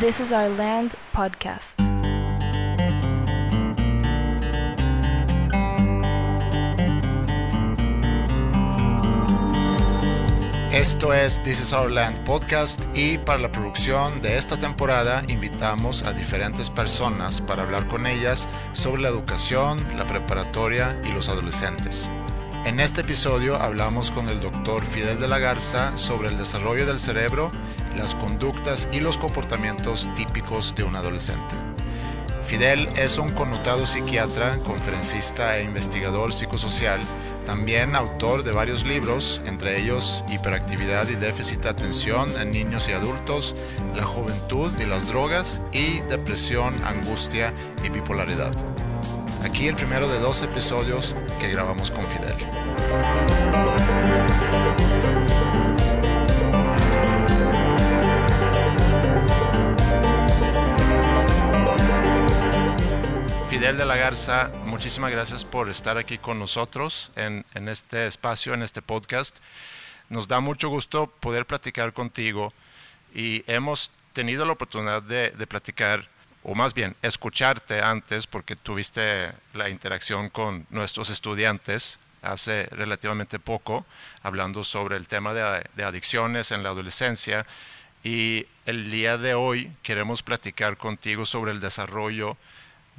This is Our Land podcast. Esto es This is Our Land podcast y para la producción de esta temporada invitamos a diferentes personas para hablar con ellas sobre la educación, la preparatoria y los adolescentes. En este episodio hablamos con el doctor Fidel de la Garza sobre el desarrollo del cerebro, las conductas y los comportamientos típicos de un adolescente. Fidel es un connotado psiquiatra, conferencista e investigador psicosocial, también autor de varios libros, entre ellos Hiperactividad y déficit de atención en niños y adultos, La juventud y las drogas y Depresión, angustia y bipolaridad. Aquí el primero de dos episodios que grabamos con Fidel. Muchísimas gracias por estar aquí con nosotros en, este espacio, en este podcast. Nos da mucho gusto poder platicar contigo y hemos tenido la oportunidad de, de platicar, o más bien escucharte antes, porque tuviste la interacción con nuestros estudiantes hace relativamente poco, hablando sobre el tema de, de adicciones en la adolescencia. Y el día de hoy queremos platicar contigo sobre el desarrollo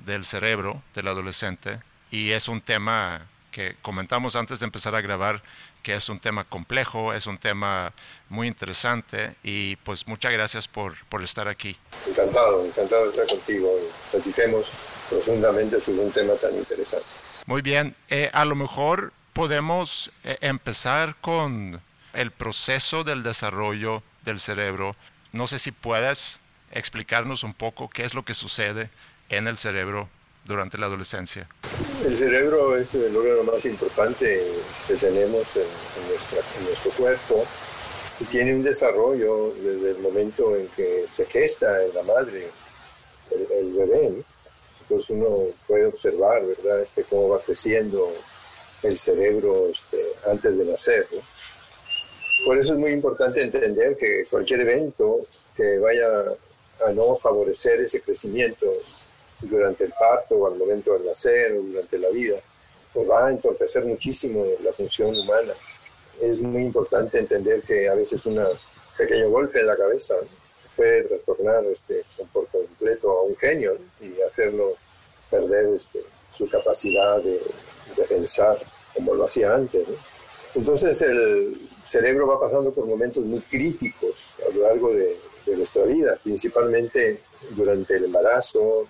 del cerebro del adolescente y es un tema que comentamos antes de empezar a grabar que es un tema complejo, es un tema muy interesante y pues muchas gracias por, por estar aquí. Encantado, encantado de estar contigo y platiquemos profundamente sobre un tema tan interesante. Muy bien, eh, a lo mejor podemos eh, empezar con el proceso del desarrollo del cerebro. No sé si puedes explicarnos un poco qué es lo que sucede en el cerebro durante la adolescencia? El cerebro es el órgano más importante que tenemos en, nuestra, en nuestro cuerpo y tiene un desarrollo desde el momento en que se gesta en la madre el, el bebé. Entonces uno puede observar, ¿verdad?, este, cómo va creciendo el cerebro este, antes de nacer. ¿no? Por eso es muy importante entender que cualquier evento que vaya a no favorecer ese crecimiento durante el parto o al momento del nacer o durante la vida, pues va a entorpecer muchísimo la función humana. Es muy importante entender que a veces un pequeño golpe en la cabeza puede trastornar este, por completo a un genio y hacerlo perder este, su capacidad de, de, pensar como lo hacía antes. ¿no? Entonces el cerebro va pasando por momentos muy críticos a lo largo de, de nuestra vida, principalmente durante el embarazo,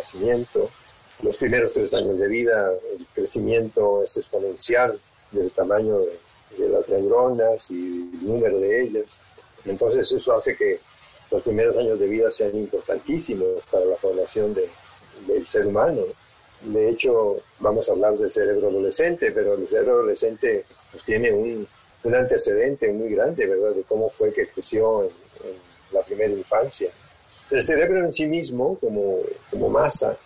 nacimiento. Los primeros tres años de vida, el crecimiento es exponencial del tamaño de, de las neuronas y el número de ellas. Entonces eso hace que los primeros años de vida sean importantísimos para la formación de, del ser humano. De hecho, vamos a hablar del cerebro adolescente, pero el cerebro adolescente pues, tiene un, un antecedente muy grande, ¿verdad?, de cómo fue que creció en, en la primera infancia. El cerebro en sí mismo, como, masa,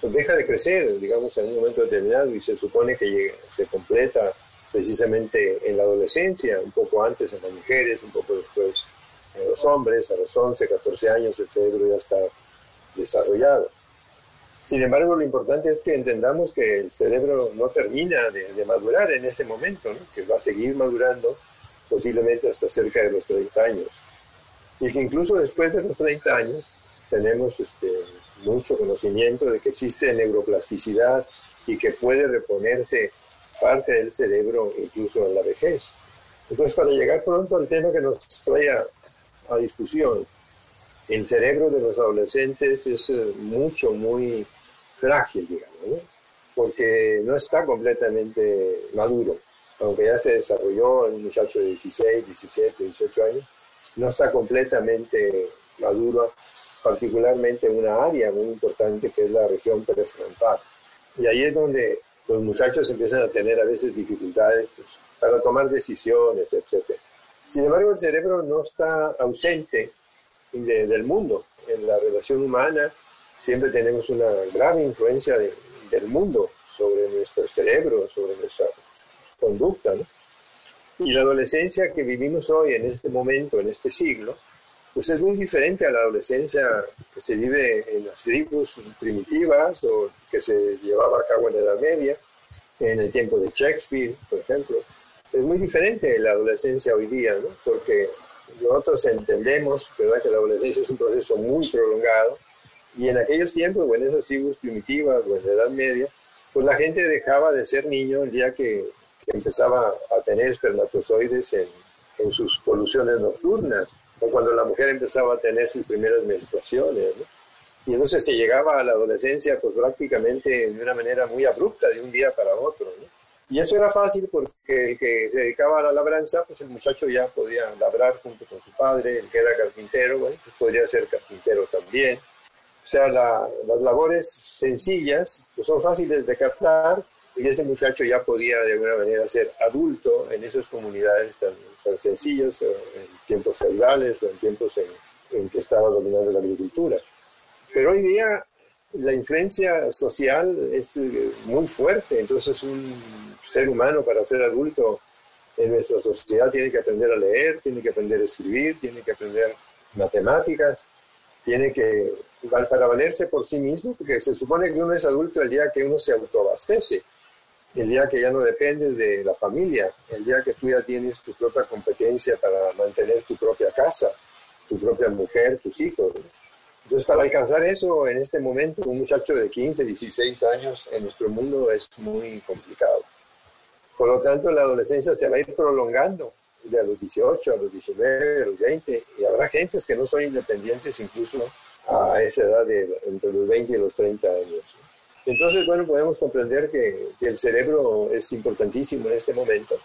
pues deja de crecer, digamos, en un momento determinado y se supone que llega, se completa precisamente en la adolescencia, un poco antes en las mujeres, un poco después en los hombres, a los 11, 14 años el cerebro ya está desarrollado. Sin embargo, lo importante es que entendamos que el cerebro no termina de, madurar en ese momento, que va a seguir madurando posiblemente hasta cerca de los 30 años. Y que incluso después de los 30 años tenemos este, mucho conocimiento de que existe neuroplasticidad y que puede reponerse parte del cerebro incluso en la vejez. Entonces, para llegar pronto al tema que nos trae a, a discusión, el cerebro de los adolescentes es mucho, muy frágil, digamos, ¿no? porque no está completamente maduro, aunque ya se desarrolló en un muchacho de 16, 17, 18 años, no está completamente maduro, particularmente en una área muy importante que es la región prefrontal. Y ahí es donde los muchachos empiezan a tener a veces dificultades pues, para tomar decisiones, etc. Sin embargo, el cerebro no está ausente de, del mundo. En la relación humana siempre tenemos una grave influencia de, del mundo sobre nuestro cerebro, sobre nuestra conducta. ¿no? Y la adolescencia que vivimos hoy, en este momento, en este siglo, pues es muy diferente a la adolescencia que se vive en las tribus primitivas o que se llevaba a cabo en la Edad Media, en el tiempo de Shakespeare, por ejemplo. Es muy diferente la adolescencia hoy día, ¿no? porque nosotros entendemos ¿verdad? que la adolescencia es un proceso muy prolongado y en aquellos tiempos, o en esas tribus primitivas o en la Edad Media, pues la gente dejaba de ser niño el día que, empezaba a tener espermatozoides en, en sus poluciones nocturnas o cuando la mujer empezaba a tener sus primeras menstruaciones. Y entonces se llegaba a la adolescencia pues prácticamente de una manera muy abrupta, de un día para otro. Y eso era fácil porque el que se dedicaba a la labranza, pues el muchacho ya podía labrar junto con su padre, el que era carpintero, pues podría ser carpintero también. O sea, las labores sencillas pues son fáciles de captar y ese muchacho ya podía de alguna manera ser adulto en esas comunidades tan, sencillas, eh, en tiempos feudales o en tiempos en, en que estaba dominando la agricultura. Pero hoy día la influencia social es eh, muy fuerte, entonces un ser humano para ser adulto en nuestra sociedad tiene que aprender a leer, tiene que aprender a escribir, tiene que aprender matemáticas, tiene que, para valerse por sí mismo, porque se supone que uno es adulto el día que uno se autoabastece, el día que ya no dependes de la familia, el día que tú ya tienes tu propia competencia para mantener tu propia casa, tu propia mujer, tus hijos. Entonces, para alcanzar eso en este momento, un muchacho de 15, 16 años en nuestro mundo es muy complicado. Por lo tanto, la adolescencia se va a ir prolongando de a los 18, a los 19, a los 20, y habrá gentes que no son independientes incluso a esa edad de entre los 20 y los 30 años. Entonces, bueno, podemos comprender que, el cerebro es importantísimo en este momento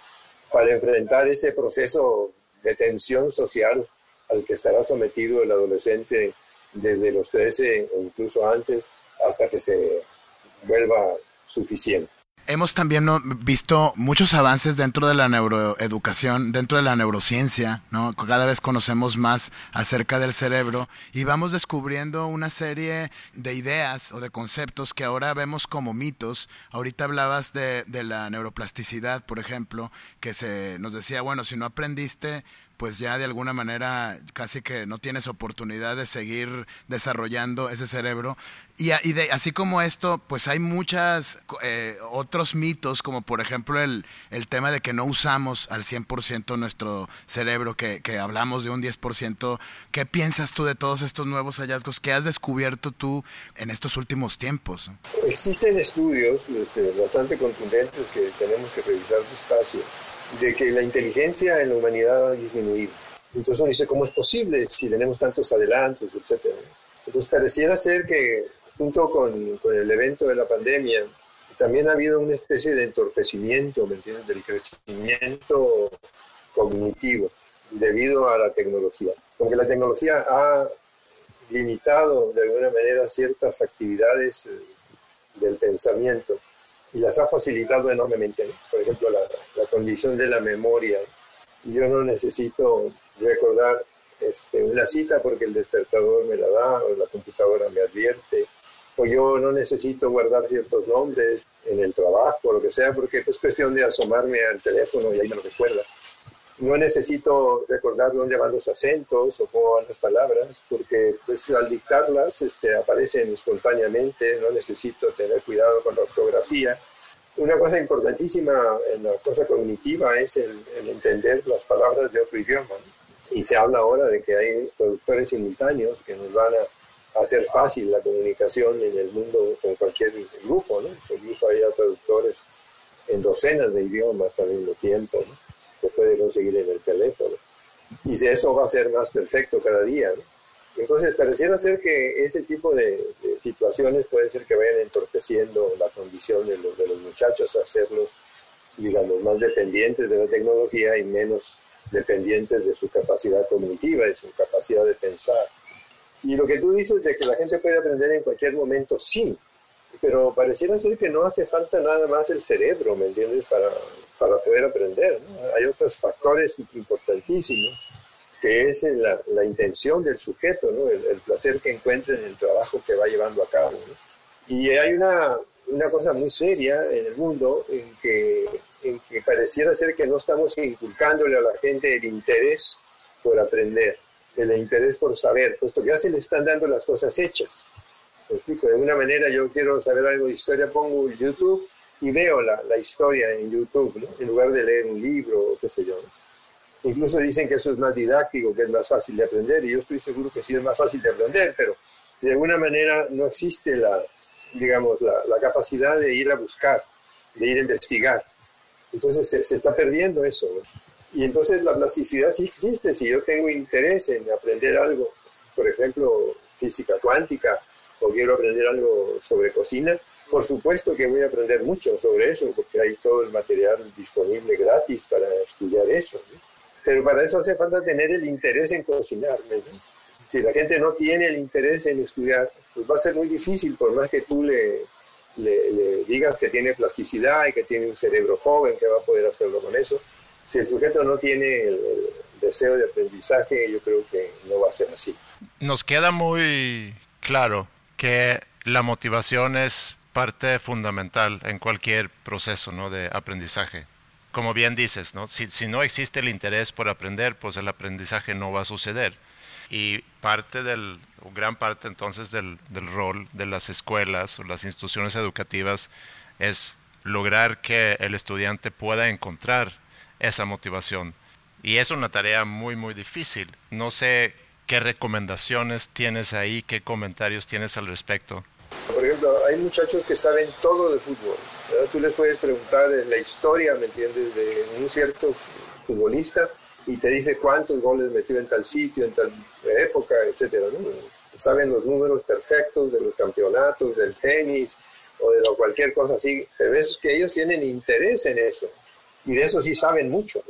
para enfrentar ese proceso de tensión social al que estará sometido el adolescente desde los 13 o incluso antes hasta que se vuelva suficiente. Hemos también visto muchos avances dentro de la neuroeducación, dentro de la neurociencia, ¿no? Cada vez conocemos más acerca del cerebro y vamos descubriendo una serie de ideas o de conceptos que ahora vemos como mitos. Ahorita hablabas de, de la neuroplasticidad, por ejemplo, que se nos decía, bueno, si no aprendiste pues ya de alguna manera casi que no tienes oportunidad de seguir desarrollando ese cerebro. Y, así como esto, pues hay muchos eh, otros mitos, como por ejemplo el, el, tema de que no usamos al 100% nuestro cerebro, que, que, hablamos de un 10%. ¿Qué piensas tú de todos estos nuevos hallazgos que has descubierto tú en estos últimos tiempos? Existen estudios este, bastante contundentes que tenemos que revisar despacio de que la inteligencia en la humanidad ha disminuido. Entonces uno dice, ¿cómo es posible si tenemos tantos adelantos, etcétera? Entonces pareciera ser que junto con, con, el evento de la pandemia, también ha habido una especie de entorpecimiento, ¿me entiendes?, del crecimiento cognitivo debido a la tecnología. Porque la tecnología ha limitado de alguna manera ciertas actividades eh, del pensamiento y las ha facilitado enormemente. Por ejemplo, la, condición de la memoria. Yo no necesito recordar este, cita porque el despertador me la da o la computadora me advierte. O yo no necesito guardar ciertos nombres en el trabajo o lo que sea porque es cuestión de asomarme al teléfono y ahí me lo recuerda. No necesito recordar dónde van los acentos o cómo van las palabras, porque pues, al dictarlas este, aparecen espontáneamente, no necesito tener cuidado con la ortografía. Una cosa importantísima en la cosa cognitiva es el, entender las palabras de otro idioma. Y se habla ahora de que hay traductores simultáneos que nos van a hacer fácil la comunicación en el mundo con cualquier grupo. ¿no? Incluso hay traductores en docenas de idiomas al mismo tiempo. ¿no? se puede conseguir en el teléfono. Y eso va a ser más perfecto cada día. Entonces, pareciera ser que ese tipo de, situaciones puede ser que vayan entorpeciendo la condición de los, de los muchachos, hacerlos, digamos, más dependientes de la tecnología y menos dependientes de su capacidad cognitiva, de su capacidad de pensar. Y lo que tú dices de que la gente puede aprender en cualquier momento, sí, pero pareciera ser que no hace falta nada más el cerebro, ¿me entiendes? Para, para poder aprender. Hay otros factores importantísimos, que es la, la intención del sujeto, ¿no? el, placer que encuentra en el trabajo que va llevando a cabo. Y hay una, una cosa muy seria en el mundo en que, en que pareciera ser que no estamos inculcándole a la gente el interés por aprender. el interés por saber, puesto que ya se le están dando las cosas hechas. ¿Me explico? De alguna manera yo quiero saber algo de historia, pongo YouTube y veo la, la historia en YouTube, ¿no? en lugar de leer un libro o qué sé yo. Incluso dicen que eso es más didáctico, que es más fácil de aprender, y yo estoy seguro que sí es más fácil de aprender, pero de alguna manera no existe la, digamos, la, la capacidad de ir a buscar, de ir a investigar. Entonces se, se está perdiendo eso. Y entonces la plasticidad sí existe. Si yo tengo interés en aprender algo, por ejemplo, física cuántica, o quiero aprender algo sobre cocina, por supuesto que voy a aprender mucho sobre eso, porque hay todo el material disponible gratis para estudiar eso. Pero para eso hace falta tener el interés en cocinar. Si la gente no tiene el interés en estudiar, pues va a ser muy difícil, por más que tú le, le digas que tiene plasticidad y que tiene un cerebro joven, que va a poder hacerlo con eso si el sujeto no tiene el, deseo de aprendizaje, yo creo que no va a ser así. Nos queda muy claro que la motivación es parte fundamental en cualquier proceso ¿no? de aprendizaje. Como bien dices, si, no existe el interés por aprender, pues el aprendizaje no va a suceder. Y parte del, o gran parte entonces del, del rol de las escuelas o las instituciones educativas es lograr que el estudiante pueda encontrar esa motivación. Y es una tarea muy, muy difícil. No sé qué recomendaciones tienes ahí, qué comentarios tienes al respecto. Por ejemplo, hay muchachos que saben todo de fútbol. Tú les puedes preguntar la historia, ¿me entiendes?, de un cierto futbolista y te dice cuántos goles metió en tal sitio, en tal época, etcétera. Saben los números perfectos de los campeonatos, del tenis o de cualquier cosa así. Pero es que ellos tienen interés en eso y de eso sí saben mucho.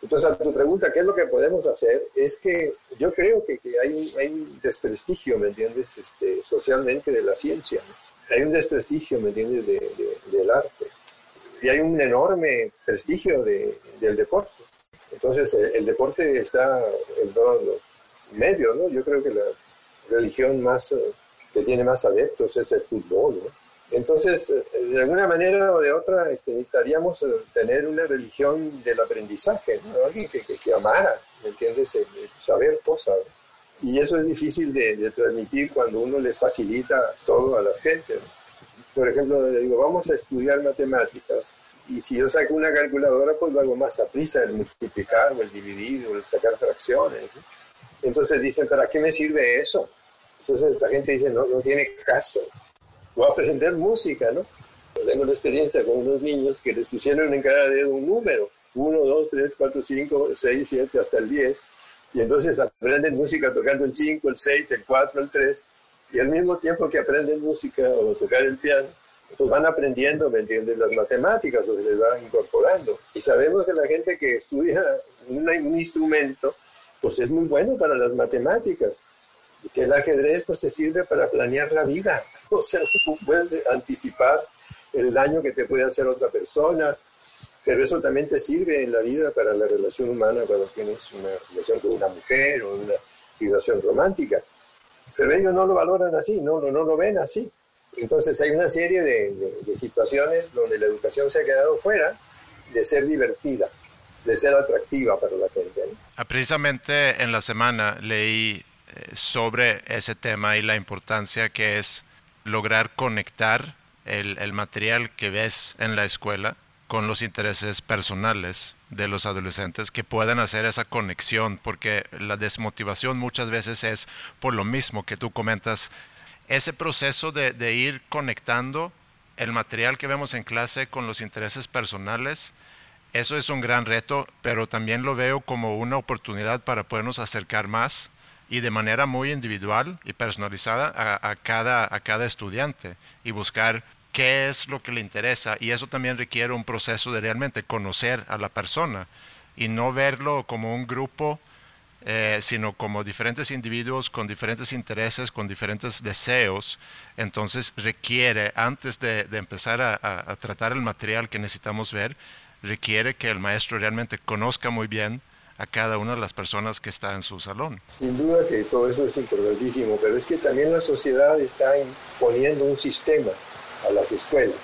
Entonces, a tu pregunta, ¿qué es lo que podemos hacer? Es que yo creo que, hay, un, desprestigio, ¿me entiendes?, este, socialmente de la ciencia. Hay un desprestigio, ¿me entiendes?, de, del arte. Y hay un enorme prestigio de, del deporte. Entonces, el, el, deporte está en todos los medios, ¿no? Yo creo que la religión más, eh, que tiene más adeptos es el fútbol, ¿no? Entonces, eh, de alguna manera o de otra, este, necesitaríamos eh, tener una religión del aprendizaje, ¿no? alguien que, que, que, amara, ¿me entiendes?, saber cosas. Y eso es difícil de, de, transmitir cuando uno les facilita todo a las gentes. Por ejemplo, le digo, vamos a estudiar matemáticas. Y si yo saco una calculadora, pues lo hago más a prisa, el multiplicar o el dividir o el sacar fracciones. Entonces dicen, ¿para qué me sirve eso? Entonces la gente dice, no, no tiene caso o aprender música, ¿no? Tengo la experiencia con unos niños que les pusieron en cada dedo un número, 1, 2, 3, 4, 5, 6, 7, hasta el 10, y entonces aprenden música tocando el 5, el 6, el 4, el 3, y al mismo tiempo que aprenden música o tocar el piano, pues van aprendiendo, ¿me entiendes?, las matemáticas, o se les van incorporando. Y sabemos que la gente que estudia un, un instrumento, pues es muy bueno para las matemáticas que el ajedrez pues te sirve para planear la vida, o sea, puedes anticipar el daño que te puede hacer otra persona, pero eso también te sirve en la vida para la relación humana cuando tienes una relación con una mujer o una relación romántica. Pero ellos no lo valoran así, no, no, no lo ven así. Entonces hay una serie de, de, de situaciones donde la educación se ha quedado fuera de ser divertida, de ser atractiva para la gente. ¿no? Ah, precisamente en la semana leí sobre ese tema y la importancia que es lograr conectar el, el, material que ves en la escuela con los intereses personales de los adolescentes que puedan hacer esa conexión, porque la desmotivación muchas veces es por lo mismo que tú comentas, ese proceso de, ir conectando el material que vemos en clase con los intereses personales, eso es un gran reto, pero también lo veo como una oportunidad para podernos acercar más y de manera muy individual y personalizada a, cada, a cada estudiante y buscar qué es lo que le interesa. Y eso también requiere un proceso de realmente conocer a la persona y no verlo como un grupo, eh, sino como diferentes individuos con diferentes intereses, con diferentes deseos. Entonces requiere, antes de, empezar a, a tratar el material que necesitamos ver, requiere que el maestro realmente conozca muy bien a cada una de las personas que está en su salón. Sin duda que todo eso es importantísimo, pero es que también la sociedad está imponiendo un sistema a las escuelas,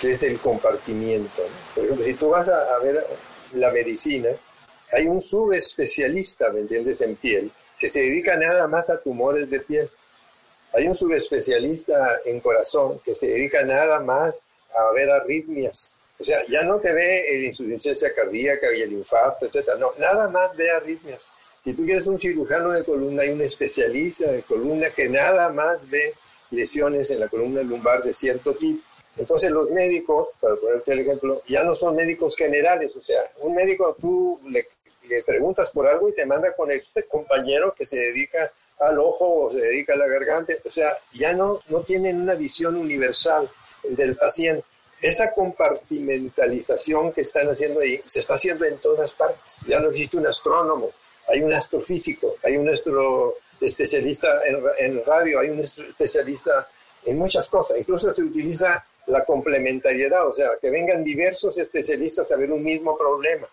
que es el compartimiento. Por ejemplo, si tú vas a, ver la medicina, hay un subespecialista, ¿me entiendes?, en piel, que se dedica nada más a tumores de piel. Hay un subespecialista en corazón que se dedica nada más a ver arritmias. O sea, ya no te ve la insuficiencia cardíaca y el infarto, etc. No, nada más ve arritmias. Si tú quieres un cirujano de columna, hay un especialista de columna que nada más ve lesiones en la columna lumbar de cierto tipo. Entonces los médicos, para ponerte el ejemplo, ya no son médicos generales. O sea, un médico tú le, le preguntas por algo y te manda con el compañero que se dedica al ojo o se dedica a la garganta. O sea, ya no, no tienen una visión universal del paciente. Esa compartimentalización que están haciendo ahí se está haciendo en todas partes. Ya no existe un astrónomo, hay un astrofísico, hay un astro especialista en, en radio, hay un especialista en muchas cosas. Incluso se utiliza la complementariedad, o sea, que vengan diversos especialistas a ver un mismo problema.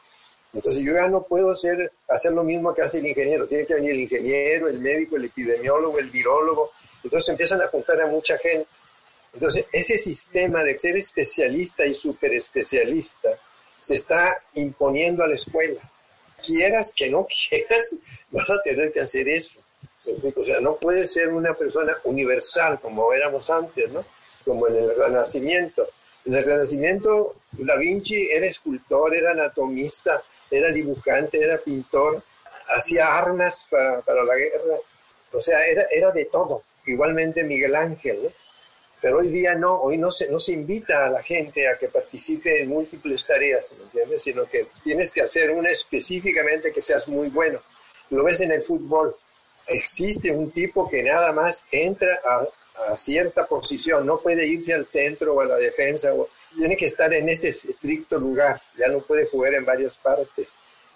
Entonces yo ya no puedo hacer, hacer lo mismo que hace el ingeniero. Tiene que venir el ingeniero, el médico, el epidemiólogo, el virólogo. Entonces empiezan a juntar a mucha gente. Entonces ese sistema de ser especialista y super especialista se está imponiendo a la escuela. Quieras que no quieras, vas a tener que hacer eso. O sea, no puede ser una persona universal como éramos antes, ¿no? Como en el Renacimiento. En el Renacimiento, Da Vinci era escultor, era anatomista, era dibujante, era pintor, hacía armas para, para la guerra, o sea, era, era de todo. Igualmente Miguel Ángel, ¿no? Pero hoy día no, hoy no se, no se invita a la gente a que participe en múltiples tareas, ¿me entiendes? Sino que tienes que hacer una específicamente que seas muy bueno. Lo ves en el fútbol. Existe un tipo que nada más entra a, cierta posición, no puede irse al centro o a la defensa tiene que estar en ese estricto lugar, ya no puede jugar en varias partes.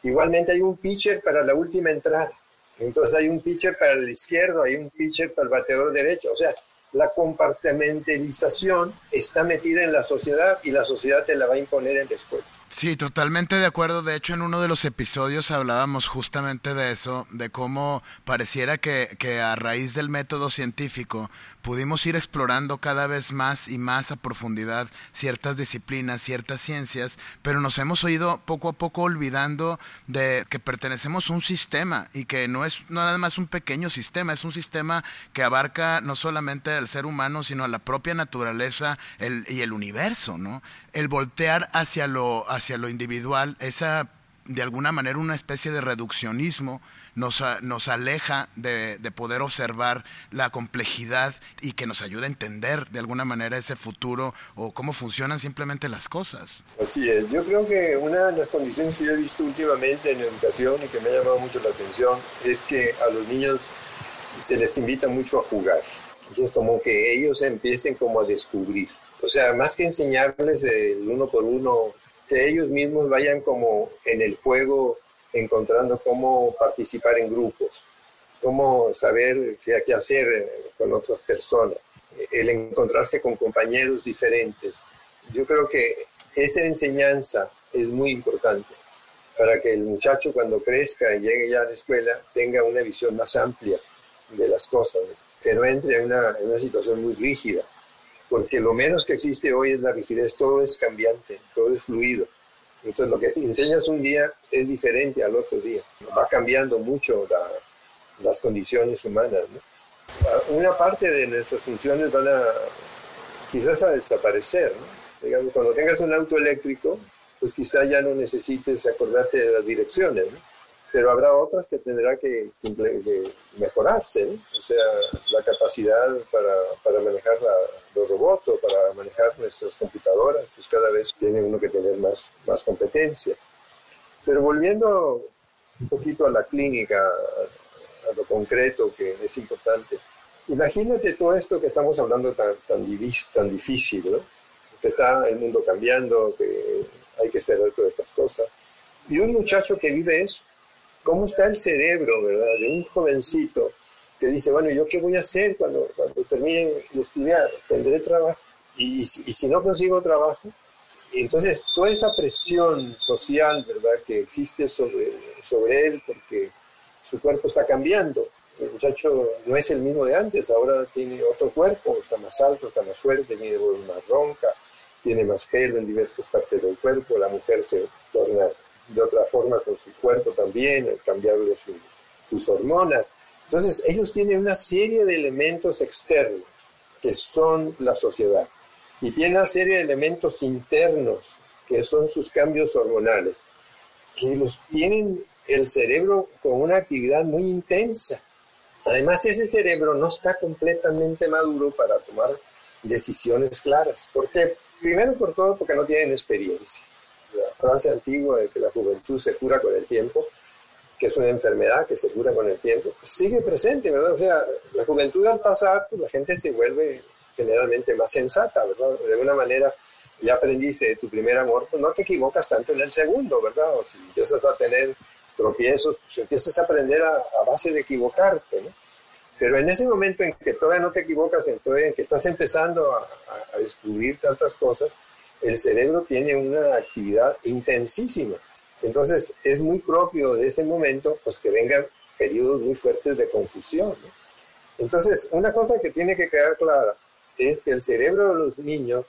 Igualmente hay un pitcher para la última entrada, entonces hay un pitcher para el izquierdo, hay un pitcher para el bateador derecho, o sea, la compartimentalización está metida en la sociedad y la sociedad te la va a imponer en la escuela. Sí, totalmente de acuerdo. De hecho, en uno de los episodios hablábamos justamente de eso, de cómo pareciera que, que, a raíz del método científico pudimos ir explorando cada vez más y más a profundidad ciertas disciplinas, ciertas ciencias, pero nos hemos oído poco a poco olvidando de que pertenecemos a un sistema y que no es nada más un pequeño sistema, es un sistema que abarca no solamente al ser humano, sino a la propia naturaleza el, y el universo, ¿no? El voltear hacia lo, hacia lo individual, esa de alguna manera una especie de reduccionismo nos, nos aleja de, de, poder observar la complejidad y que nos ayude a entender de alguna manera ese futuro o cómo funcionan simplemente las cosas. Así es, yo creo que una de las condiciones que yo he visto últimamente en educación y que me ha llamado mucho la atención es que a los niños se les invita mucho a jugar. Entonces como que ellos empiecen como a descubrir. O sea, más que enseñarles el uno por uno, que ellos mismos vayan como en el juego encontrando cómo participar en grupos, cómo saber qué, qué hacer eh, con otras personas, el encontrarse con compañeros diferentes. Yo creo que esa enseñanza es muy importante para que el muchacho cuando crezca y llegue ya a la escuela tenga una visión más amplia de las cosas, que no entre en una, en una situación muy rígida, porque lo menos que existe hoy es la rigidez, todo es cambiante, todo es fluido. Entonces lo que enseñas un día es diferente al otro día. Va cambiando mucho la, las condiciones humanas. ¿no? Una parte de nuestras funciones van a quizás a desaparecer. ¿no? Digamos, cuando tengas un auto eléctrico, pues quizá ya no necesites acordarte de las direcciones. ¿no? Pero habrá otras que tendrán que, que mejorarse. O sea, la capacidad para, para manejar la, los robots o para manejar nuestras computadoras, pues cada vez tiene uno que tener más, más competencia. Pero volviendo un poquito a la clínica, a, lo concreto que es importante, imagínate todo esto que estamos hablando tan, tan, tan difícil, ¿no? Que está el mundo cambiando, que hay que esperar todas estas cosas. Y un muchacho que vive eso, ¿cómo está el cerebro, verdad? De un jovencito que dice, bueno, ¿yo qué voy a hacer cuando termine de estudiar? ¿Tendré trabajo? Y, y, si no consigo trabajo, entonces toda esa presión social, ¿verdad?, que existe sobre, sobre él porque su cuerpo está cambiando. El muchacho no es el mismo de antes, ahora tiene otro cuerpo, está más alto, está más fuerte, tiene voz más ronca, tiene más pelo en diversas partes del cuerpo, la mujer se torna de otra forma con su cuerpo también, al cambiarle su, sus hormonas. Entonces, ellos tienen una serie de elementos externos, que son la sociedad, y tienen una serie de elementos internos, que son sus cambios hormonales, que los tienen el cerebro con una actividad muy intensa. Además, ese cerebro no está completamente maduro para tomar decisiones claras. ¿Por qué? Primero por todo porque no tienen experiencia. La frase antigua de que la juventud se cura con el tiempo, que es una enfermedad que se cura con el tiempo, pues sigue presente, ¿verdad? O sea, la juventud al pasar, pues la gente se vuelve generalmente más sensata, ¿verdad? De alguna manera ya aprendiste de tu primer amor, pues no te equivocas tanto en el segundo, ¿verdad? O si empiezas a tener tropiezos, pues empiezas a aprender a, a base de equivocarte, ¿no? Pero en ese momento en que todavía no te equivocas, en, que estás empezando a, descubrir tantas cosas, el cerebro tiene una actividad intensísima. Entonces es muy propio de ese momento pues que vengan periodos muy fuertes de confusión. Entonces una cosa que tiene que quedar clara es que el cerebro de los niños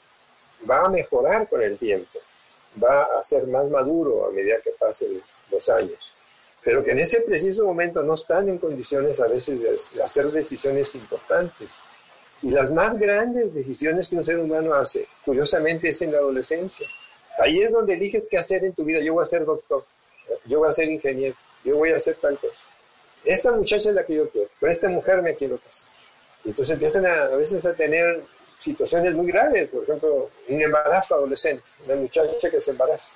va a mejorar con el tiempo, va a ser más maduro a medida que pasen los años pero que en ese preciso momento no están en condiciones a veces de hacer decisiones importantes. Y las más grandes decisiones que un ser humano hace, curiosamente, es en la adolescencia. Ahí es donde eliges qué hacer en tu vida. Yo voy a ser doctor, yo voy a ser ingeniero, yo voy a hacer tal cosa. Esta muchacha es la que yo quiero, pero esta mujer me quiero casar. Entonces empiezan a, a veces a tener situaciones muy graves, por ejemplo, un embarazo adolescente, una muchacha que se embaraza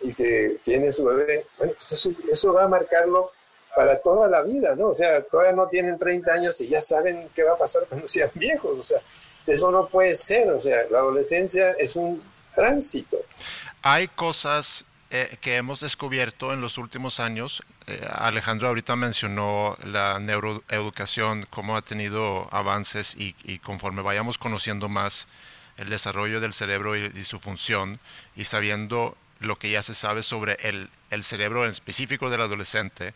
y que tiene su bebé, bueno, pues eso, va a marcarlo para toda la vida, ¿no? O sea, todavía no tienen 30 años y ya saben qué va a pasar cuando sean viejos, o sea, eso no puede ser, o sea, la adolescencia es un tránsito. Hay cosas eh, que hemos descubierto en los últimos años. Eh, Alejandro ahorita mencionó la neuroeducación, cómo ha tenido avances y, conforme vayamos conociendo más el desarrollo del cerebro y su función y sabiendo lo que ya se sabe sobre el, cerebro en específico del adolescente,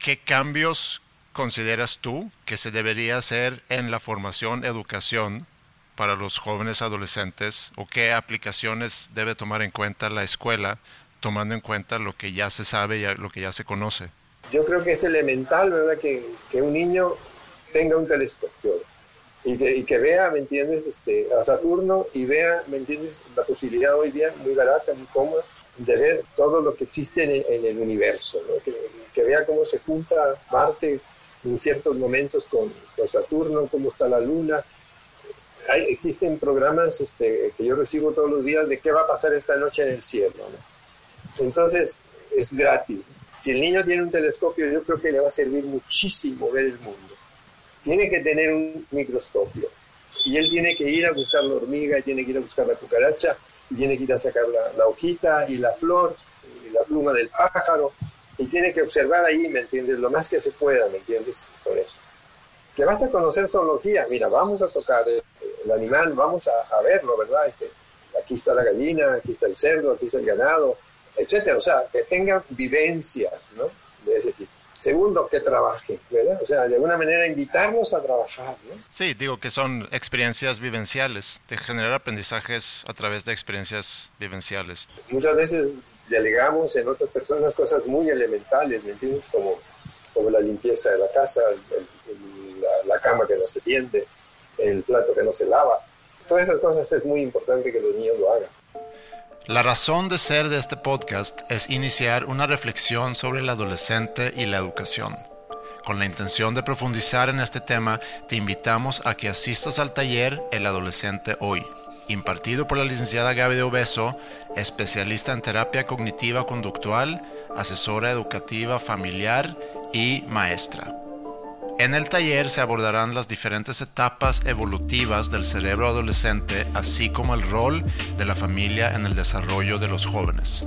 ¿qué cambios consideras tú que se debería hacer en la formación, educación para los jóvenes adolescentes o qué aplicaciones debe tomar en cuenta la escuela tomando en cuenta lo que ya se sabe y lo que ya se conoce? Yo creo que es elemental, ¿verdad? Que, un niño tenga un telescopio y que, que, vea, ¿me entiendes? Este, a Saturno y vea, ¿me entiendes? La posibilidad hoy día muy barata, muy cómoda, de ver todo lo que existe en el, universo, que, que, vea cómo se junta Marte en ciertos momentos con, con Saturno, cómo está la Luna. Hay, existen programas este, que yo recibo todos los días de qué va a pasar esta noche en el cielo. ¿no? Entonces, es gratis. Si el niño tiene un telescopio, yo creo que le va a servir muchísimo ver el mundo tiene que tener un microscopio. Y él tiene que ir a buscar la hormiga, y tiene que ir a buscar la cucaracha, y tiene que ir a sacar la, hojita y la flor, y la pluma del pájaro, y tiene que observar ahí, ¿me entiendes? Lo más que se pueda, ¿me entiendes? Por eso. Que vas a conocer zoología, mira, vamos a tocar el animal, vamos a, verlo, ¿verdad? Este, aquí está la gallina, aquí está el cerdo, aquí está el ganado, etcétera. O sea, que tenga vivencia, ¿no? De ese tipo. Segundo, que trabaje, ¿verdad? O sea, de alguna manera invitarnos a trabajar, ¿no? Sí, digo que son experiencias vivenciales, de generar aprendizajes a través de experiencias vivenciales. Muchas veces delegamos en otras personas cosas muy elementales, ¿me entiendes? Como, como la limpieza de la casa, la, la cama que no se tiende, el plato que no se lava. Todas esas cosas es muy importante que los niños lo hagan. La razón de ser de este podcast es iniciar una reflexión sobre el adolescente y la educación. Con la intención de profundizar en este tema, te invitamos a que asistas al taller El Adolescente Hoy, impartido por la licenciada Gaby de Obeso, especialista en terapia cognitiva conductual, asesora educativa familiar y maestra. En el taller se abordarán las diferentes etapas evolutivas del cerebro adolescente, así como el rol de la familia en el desarrollo de los jóvenes.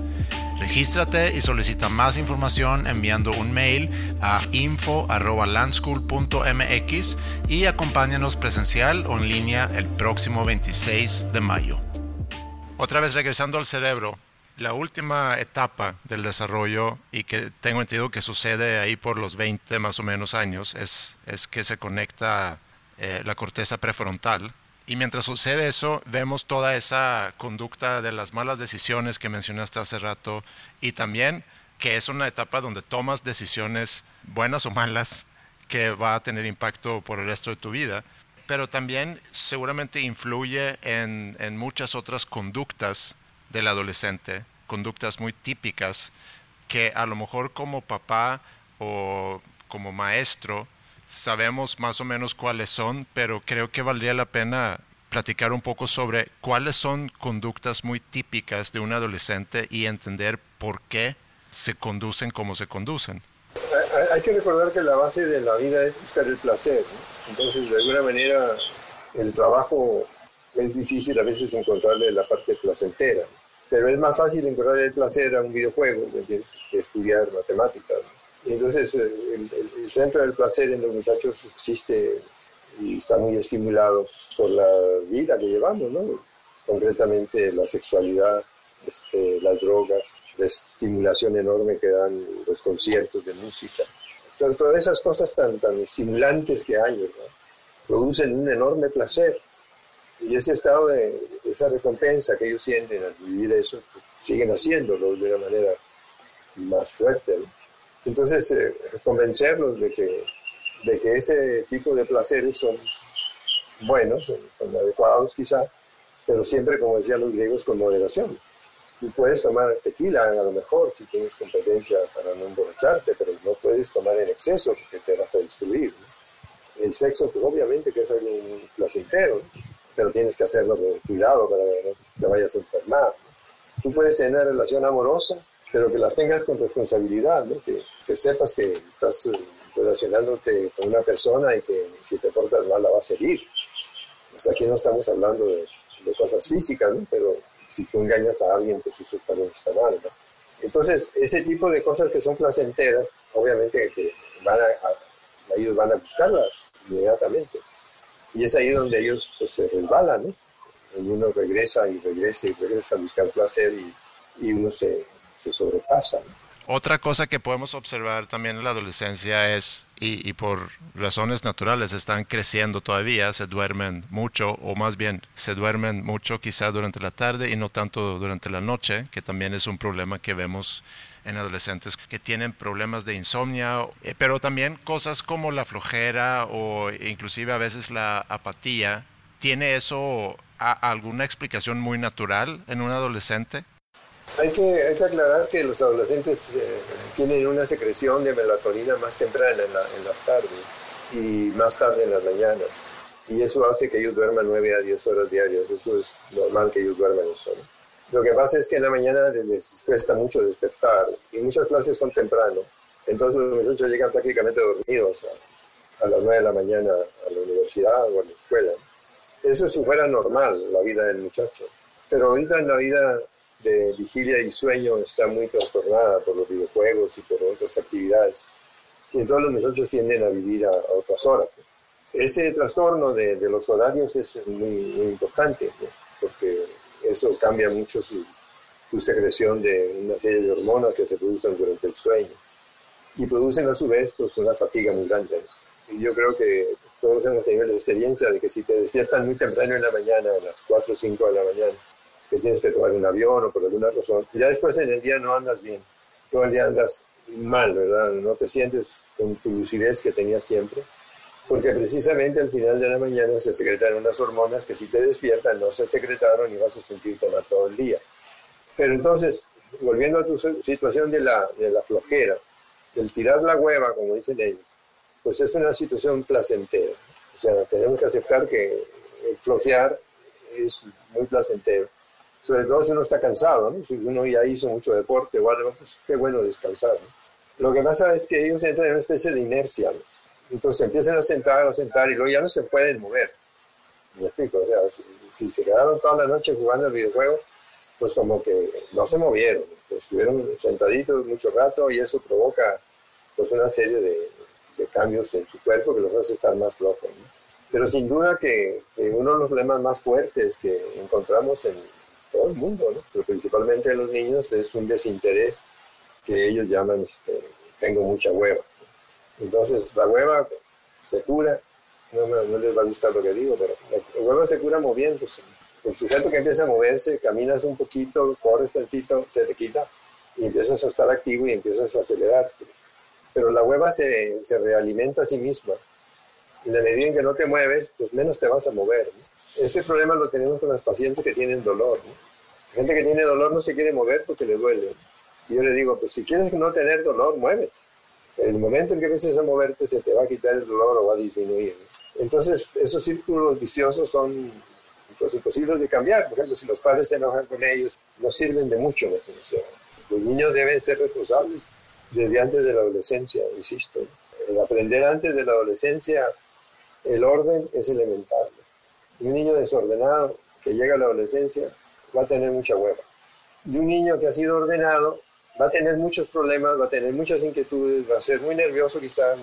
Regístrate y solicita más información enviando un mail a info.landschool.mx y acompáñanos presencial o en línea el próximo 26 de mayo. Otra vez regresando al cerebro, la última etapa del desarrollo y que tengo entendido que sucede ahí por los 20 más o menos años es, es que se conecta eh, la corteza prefrontal. Y mientras sucede eso, vemos toda esa conducta de las malas decisiones que mencionaste hace rato y también que es una etapa donde tomas decisiones buenas o malas que va a tener impacto por el resto de tu vida, pero también seguramente influye en, en muchas otras conductas del adolescente, conductas muy típicas que a lo mejor como papá o como maestro sabemos más o menos cuáles son, pero creo que valdría la pena platicar un poco sobre cuáles son conductas muy típicas de un adolescente y entender por qué se conducen como se conducen. Hay que recordar que la base de la vida es buscar el placer. Entonces, de alguna manera, el trabajo es difícil a veces encontrarle la parte placentera. Pero es más fácil encontrar el placer a un videojuego que estudiar matemáticas. Entonces, eh, el, centro del placer en los muchachos existe y está muy estimulado por la vida que llevamos, ¿no? Concretamente la sexualidad, este, las drogas, la estimulación enorme que dan los conciertos de música. Entonces, todas esas cosas tan, tan estimulantes que hay, ¿verdad? producen un enorme placer. Y ese estado de, esa recompensa que ellos sienten al vivir eso, pues, siguen haciéndolo de una manera más fuerte. Entonces, eh, convencerlos de que, de que ese tipo de placeres son buenos, son, adecuados quizá, pero siempre, como decían los griegos, con moderación. Tú puedes tomar tequila a lo mejor si tienes competencia para no emborracharte, pero no puedes tomar en exceso porque te vas a destruir. El sexo, pues obviamente que es algo placentero, pero tienes que hacerlo con cuidado para que no te vayas a enfermar. Tú puedes tener una relación amorosa, pero que las tengas con responsabilidad, que, que sepas que estás eh, relacionándote con una persona y que si te portas mal la vas a herir. aquí no estamos hablando de, de cosas físicas, ¿no? pero si tú engañas a alguien, pues eso también está mal. ¿no? Entonces, ese tipo de cosas que son placenteras, obviamente que van a, ellos van a buscarlas inmediatamente. Y es ahí donde ellos pues, se resbalan, ¿no? Y uno regresa y regresa y regresa a buscar placer y, y uno se, se sobrepasa. ¿no? Otra cosa que podemos observar también en la adolescencia es, y, por razones naturales están creciendo todavía, se duermen mucho, o más bien se duermen mucho quizá durante la tarde y no tanto durante la noche, que también es un problema que vemos en adolescentes que tienen problemas de insomnio, eh, pero también cosas como la flojera o inclusive a veces la apatía. ¿Tiene eso alguna explicación muy natural en un adolescente? Hay que, hay que aclarar que los adolescentes eh, tienen una secreción de melatonina más temprana en, las tardes y más tarde en las mañanas. Y eso hace que ellos duerman 9 a 10 horas diarias. Eso es normal que ellos duerman eso. Lo que pasa es que en la mañana les cuesta mucho despertar y muchas clases son temprano. Entonces los muchachos llegan prácticamente dormidos a, a las 9 de la mañana a la universidad o a la escuela. Eso si fuera normal, la vida del muchacho. Pero ahorita en la vida de vigilia y sueño está muy trastornada por los videojuegos y por otras actividades. Y entonces los muchachos tienden a vivir a, otras horas. Ese trastorno de, los horarios es muy, importante, porque eso cambia mucho su, secreción de una serie de hormonas que se producen durante el sueño. Y producen a su vez pues, una fatiga muy grande. Y yo creo que todos hemos tenido la experiencia de que si te despiertan muy temprano en la mañana, a las 4 o 5 de la mañana, que tienes que tomar un avión o por alguna razón, ya después en el día no andas bien, todo el día andas mal, ¿verdad? No te sientes con tu lucidez que tenías siempre, porque precisamente al final de la mañana se secretan unas hormonas que si te despiertan no se secretaron y vas a sentirte mal todo el día. Pero entonces, volviendo a tu situación de la, de la flojera, del tirar la hueva, como dicen ellos, pues es una situación placentera. O sea, tenemos que aceptar que el flojear es muy placentero sobre todo si uno está cansado, ¿no? Si uno ya hizo mucho deporte o algo, pues qué bueno descansar, Lo que pasa es que ellos entran en una especie de inercia, Entonces empiezan a sentar, a sentar y luego ya no se pueden mover. Me explico, o sea, si, se quedaron toda la noche jugando el videojuego, pues como que no se movieron, pues estuvieron sentaditos mucho rato y eso provoca pues una serie de, de cambios en su cuerpo que los hace estar más flojos. Pero sin duda que, que, uno de los problemas más fuertes que encontramos en, todo el mundo, ¿no? pero principalmente en los niños es un desinterés que ellos llaman, este, tengo mucha hueva. Entonces la hueva se cura, no, les va a gustar lo que digo, pero la hueva se cura moviéndose. El sujeto que empieza a moverse, caminas un poquito, corres tantito, se te quita y empiezas a estar activo y empiezas a acelerarte. pero la hueva se, se realimenta a sí misma. En la medida en que no te mueves, pues menos te vas a mover. Este problema lo tenemos con las pacientes que tienen dolor. Gente que tiene dolor no se quiere mover porque le duele. Y yo le digo, pues si quieres no tener dolor, muévete. El momento en que empieces a moverte se te va a quitar el dolor o va a disminuir. Entonces, esos círculos viciosos son pues, imposibles de cambiar. Por ejemplo, si los padres se enojan con ellos, no sirven de mucho. Los niños deben ser responsables desde antes de la adolescencia, insisto. El aprender antes de la adolescencia el orden es elemental. Un niño desordenado que llega a la adolescencia va a tener mucha hueva. Y un niño que ha sido ordenado va a tener muchos problemas, va a tener muchas inquietudes, va a ser muy nervioso quizás,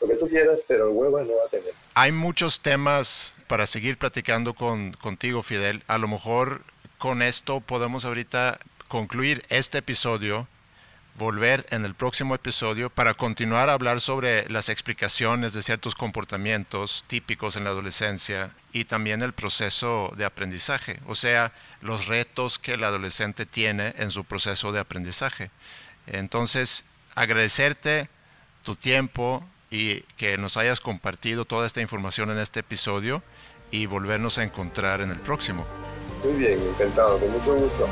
lo que tú quieras, pero hueva no va a tener. Hay muchos temas para seguir platicando con, contigo, Fidel. A lo mejor con esto podemos ahorita concluir este episodio volver en el próximo episodio para continuar a hablar sobre las explicaciones de ciertos comportamientos típicos en la adolescencia y también el proceso de aprendizaje, o sea, los retos que el adolescente tiene en su proceso de aprendizaje. Entonces, agradecerte tu tiempo y que nos hayas compartido toda esta información en este episodio y volvernos a encontrar en el próximo. Muy bien, encantado, con mucho gusto.